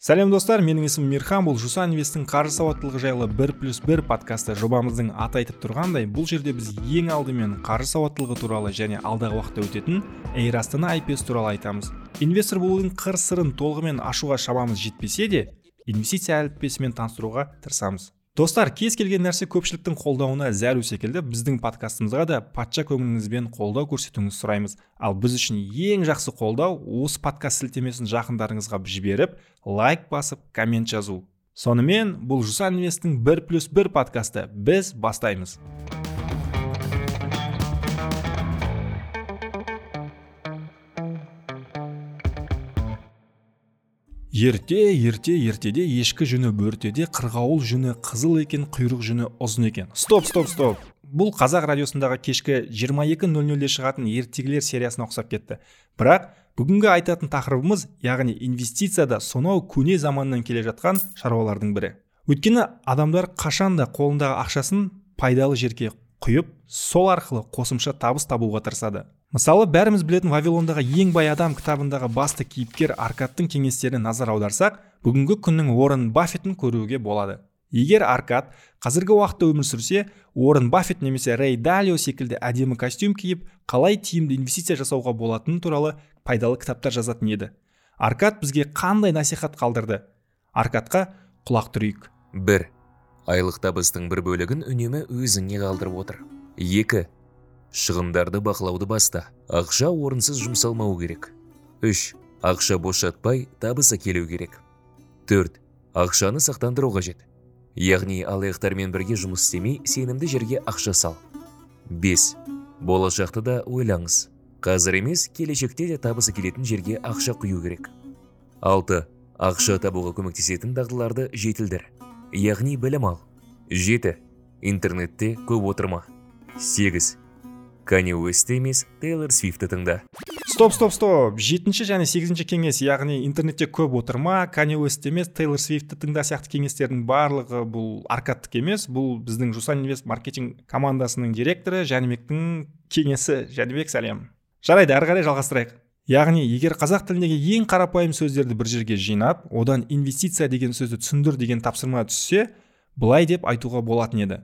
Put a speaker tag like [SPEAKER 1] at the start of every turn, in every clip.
[SPEAKER 1] сәлем достар менің есімім мирхан. Бұл жусан инвесттің қаржы сауаттылығы жайлы бір плюс бір подкасты жобамыздың аты айтып тұрғандай бұл жерде біз ең алдымен қаржы сауаттылығы туралы және алдағы уақытта өтетін эйр астана IPS туралы айтамыз. Инвестор болудың қыр сырын толығымен ашуға шамамыз жетпесе де инвестиция әліппесімен таныстыруға тырысамыз. Достар кез келген нәрсе көпшіліктің қолдауына зәру секілді біздің подкастымызға да патша көңіліңізбен қолдау көрсетуіңізді сұраймыз. Ал біз үшін ең жақсы қолдау осы подкаст сілтемесін жақындарыңызға жіберіп лайк басып коммент жазу. Сонымен бұл жусан инвесттің бір плюс бір подкасты біз бастаймыз. Ерте ерте ертеде ешкі жүні бөртеде қырғауыл жүні қызыл екен құйрық жүні ұзын екен. Стоп стоп стоп. Бұл қазақ радиосындағы кешкі 22.00-де шығатын ертегілер сериясына ұқсап кетті. Бірақ бүгінгі айтатын тақырыбымыз яғни инвестицияда сонау көне заманнан келе жатқан шаруалардың бірі. Өйткені адамдар қашанда қолындағы ақшасын пайдалы жерге құйып сол арқылы қосымша табыс табуға тырысады. Мысалы бәріміз білетін вавилондағы ең бай адам кітабындағы басты кейіпкер аркадтың кеңестеріне назар аударсақ бүгінгі күннің орын баффетін көруге болады. Егер аркад қазіргі уақытта өмір сүрсе уоррен баффет немесе рэй далио секілді әдемі костюм киіп қалай тиімді инвестиция жасауға болатыны туралы пайдалы кітаптар жазатын еді. Аркад бізге қандай насихат қалдырды? Аркадқа құлақ түрейік.
[SPEAKER 2] Бір айлық табыстың бір бөлігін үнемі өзіңе қалдырып отыр. Екі шығындарды бақылауды баста ақша орынсыз жұмсалмау керек. 3 ақша бошатпай табыс әкелу керек. 4 ақшаны сақтандыру қажет. Яғни алаяқтармен бірге жұмыс істемей сенімді жерге ақша сал. 5 болашақты да ойлаңыз. Қазір емес келешекте де табыс келетін жерге ақша құю керек. 6 ақша табуға көмектесетін дағдыларды жетілдір. Яғни білім ал. 7 интернетте көп отырма. 8 Kanye уэстті емес Тейлор Свифтті тыңда.
[SPEAKER 1] Стоп стоп стоп. Жетінші және сегізінші кеңес яғни интернетте көп отырма кани уэстті емес тейлор свифтті тыңда сияқты кеңестердің барлығы бұл аркадтік емес. Бұл біздің жусан инвест маркетинг командасының директоры жәнібектің кеңесі. Жәнібек сәлем. Жарайды әрі қарай жалғастырайық. Яғни егер қазақ тіліндегі ең қарапайым сөздерді бір жерге жинап одан инвестиция деген сөзді түсіндір деген тапсырма түссе былай деп айтуға болатын еді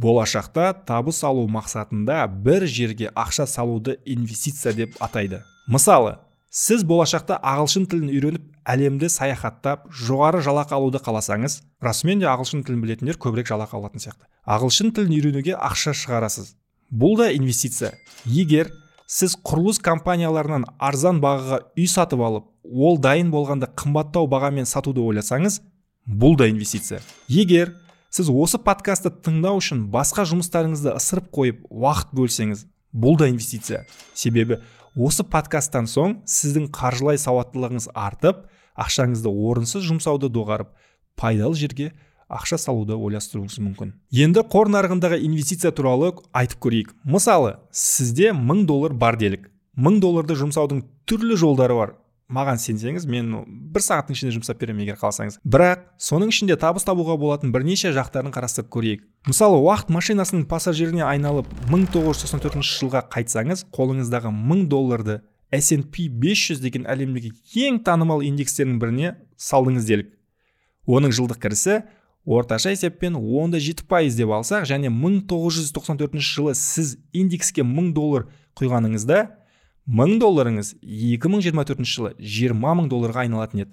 [SPEAKER 1] болашақта табыс алу мақсатында бір жерге ақша салуды инвестиция деп атайды. Мысалы сіз болашақта ағылшын тілін үйреніп әлемді саяхаттап жоғары жалақы алуды қаласаңыз расымен де ағылшын тілін білетіндер көбірек жалақы алатын сияқты. Ағылшын тілін үйренуге ақша шығарасыз. Бұл да инвестиция. Егер сіз құрылыс компанияларынан арзан бағаға үй сатып алып ол дайын болғанда қымбаттау бағамен сатуды ойласаңыз бұл да инвестиция. Егер сіз осы подкастты тыңдау үшін басқа жұмыстарыңызды ысырып қойып уақыт бөлсеңіз бұл да инвестиция. Себебі осы подкасттан соң сіздің қаржылай сауаттылығыңыз артып ақшаңызды орынсыз жұмсауды доғарып пайдалы жерге ақша салуды ойластыруыңыз мүмкін. Енді қор нарығындағы инвестиция туралы айтып көрейік. Мысалы сізде мың доллар бар делік. Мың долларды жұмсаудың түрлі жолдары бар. Маған сенсеңіз мен бір сағаттың ішінде жұмсап беремін егер қаласаңыз бірақ соның ішінде табыс табуға болатын бірнеше жақтарын қарастырып көрейік. Мысалы уақыт машинасының пассажиріне айналып 1994 жылға қайтсаңыз қолыңыздағы 1000 долларды S&P 500 деген әлемдегі ең танымал индекстердің біріне салдыңыз делік. Оның жылдық кірісі орташа есеппен онда жеті пайыз деп алсақ және 1994 жылы сіз индекске 1000 доллар құйғаныңызда мың долларыңыз 2024 жылы 20 мың долларға айналатын еді.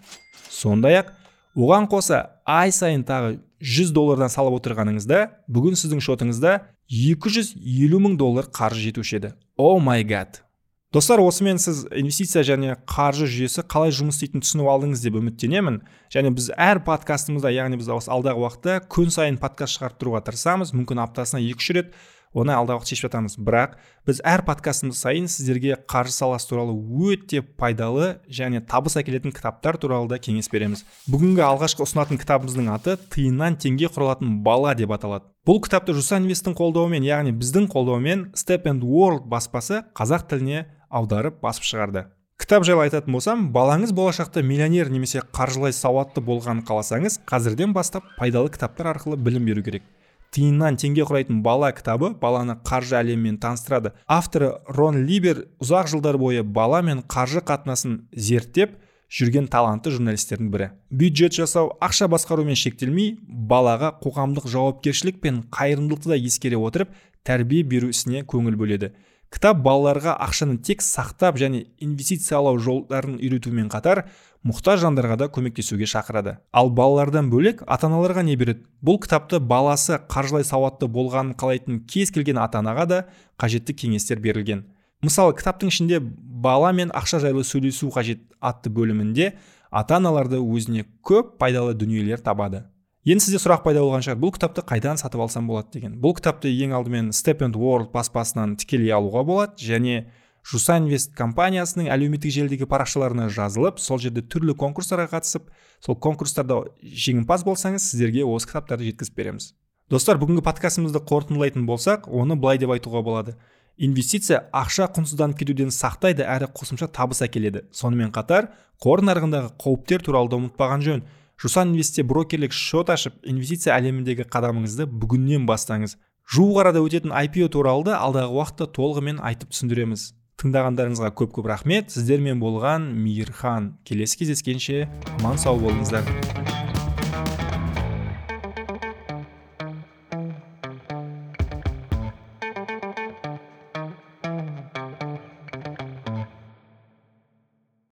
[SPEAKER 1] Сондай ақ оған қоса ай сайын тағы 100 доллардан салып отырғаныңызда бүгін сіздің шотыңызда 250 мың доллар қаржы жетуші еді. О май гад достар осымен сіз инвестиция және қаржы жүйесі қалай жұмыс істейтінін түсініп алдыңыз деп үміттенемін. Және біз әр подкастымызда яғни біз осы алдағы уақытта күн сайын подкаст шығарып тұруға тырысамыз. Мүмкін аптасына екі үш рет оны алдағы уақытта шешіп жатамыз. Бірақ біз әр подкастымыз сайын сіздерге қаржы саласы туралы өте пайдалы және табыс әкелетін кітаптар туралы да кеңес береміз. Бүгінгі алғашқы ұсынатын кітабымыздың аты тиыннан теңге құралатын бала деп аталады. Бұл кітапты жусан инвесттің қолдауымен яғни біздің қолдауымен step and world баспасы қазақ тіліне аударып басып шығарды. Кітап жайлы айтатын болсам балаңыз болашақта миллионер немесе қаржылай сауатты болғанын қаласаңыз қазірден бастап пайдалы кітаптар арқылы білім беру керек тиыннан теңге құрайтын бала кітабы баланы қаржы әлемімен таныстырады. Авторы рон либер ұзақ жылдар бойы бала мен қаржы қатынасын зерттеп жүрген талантты журналистердің бірі. Бюджет жасау ақша басқарумен шектелмей балаға қоғамдық жауапкершілік пен қайырымдылықты да ескере отырып тәрбие беру ісіне көңіл бөледі. Кітап балаларға ақшаны тек сақтап және инвестициялау жолдарын үйретумен қатар мұқтаж жандарға да көмектесуге шақырады. Ал балалардан бөлек ата аналарға не береді? Бұл кітапты баласы қаржылай сауатты болғанын қалайтын кез келген ата анаға да қажетті кеңестер берілген. Мысалы кітаптың ішінде бала мен ақша жайлы сөйлесу қажет атты бөлімінде ата аналарды өзіне көп пайдалы дүниелер табады. Енді сізде сұрақ пайда болған шығар. Бұл кітапты қайдан сатып алсам болады деген. Бұл кітапты ең алдымен step and world баспасынан тікелей алуға болады және жуса инвест компаниясының әлеуметтік желідегі парақшаларына жазылып сол жерде түрлі конкурстарға қатысып сол конкурстарда жеңімпаз болсаңыз сіздерге осы кітаптарды жеткізіп береміз. Достар бүгінгі подкастымызды қорытындылайтын болсақ оны былай деп айтуға болады. Инвестиция ақша құнсызданып кетуден сақтайды әрі қосымша табыс әкеледі. Сонымен қатар қор нарығындағы қауіптер туралы да ұмытпаған жөн. Жусан инвестте брокерлік шот ашып инвестиция әлеміндегі қадамыңызды бүгіннен бастаңыз. Жуық арада өтетін IPO туралы да алдағы уақытта толығымен айтып түсіндіреміз. Тыңдағандарыңызға көп көп рахмет. Сіздермен болған мейірхан келесі кездескенше аман сау болыңыздар.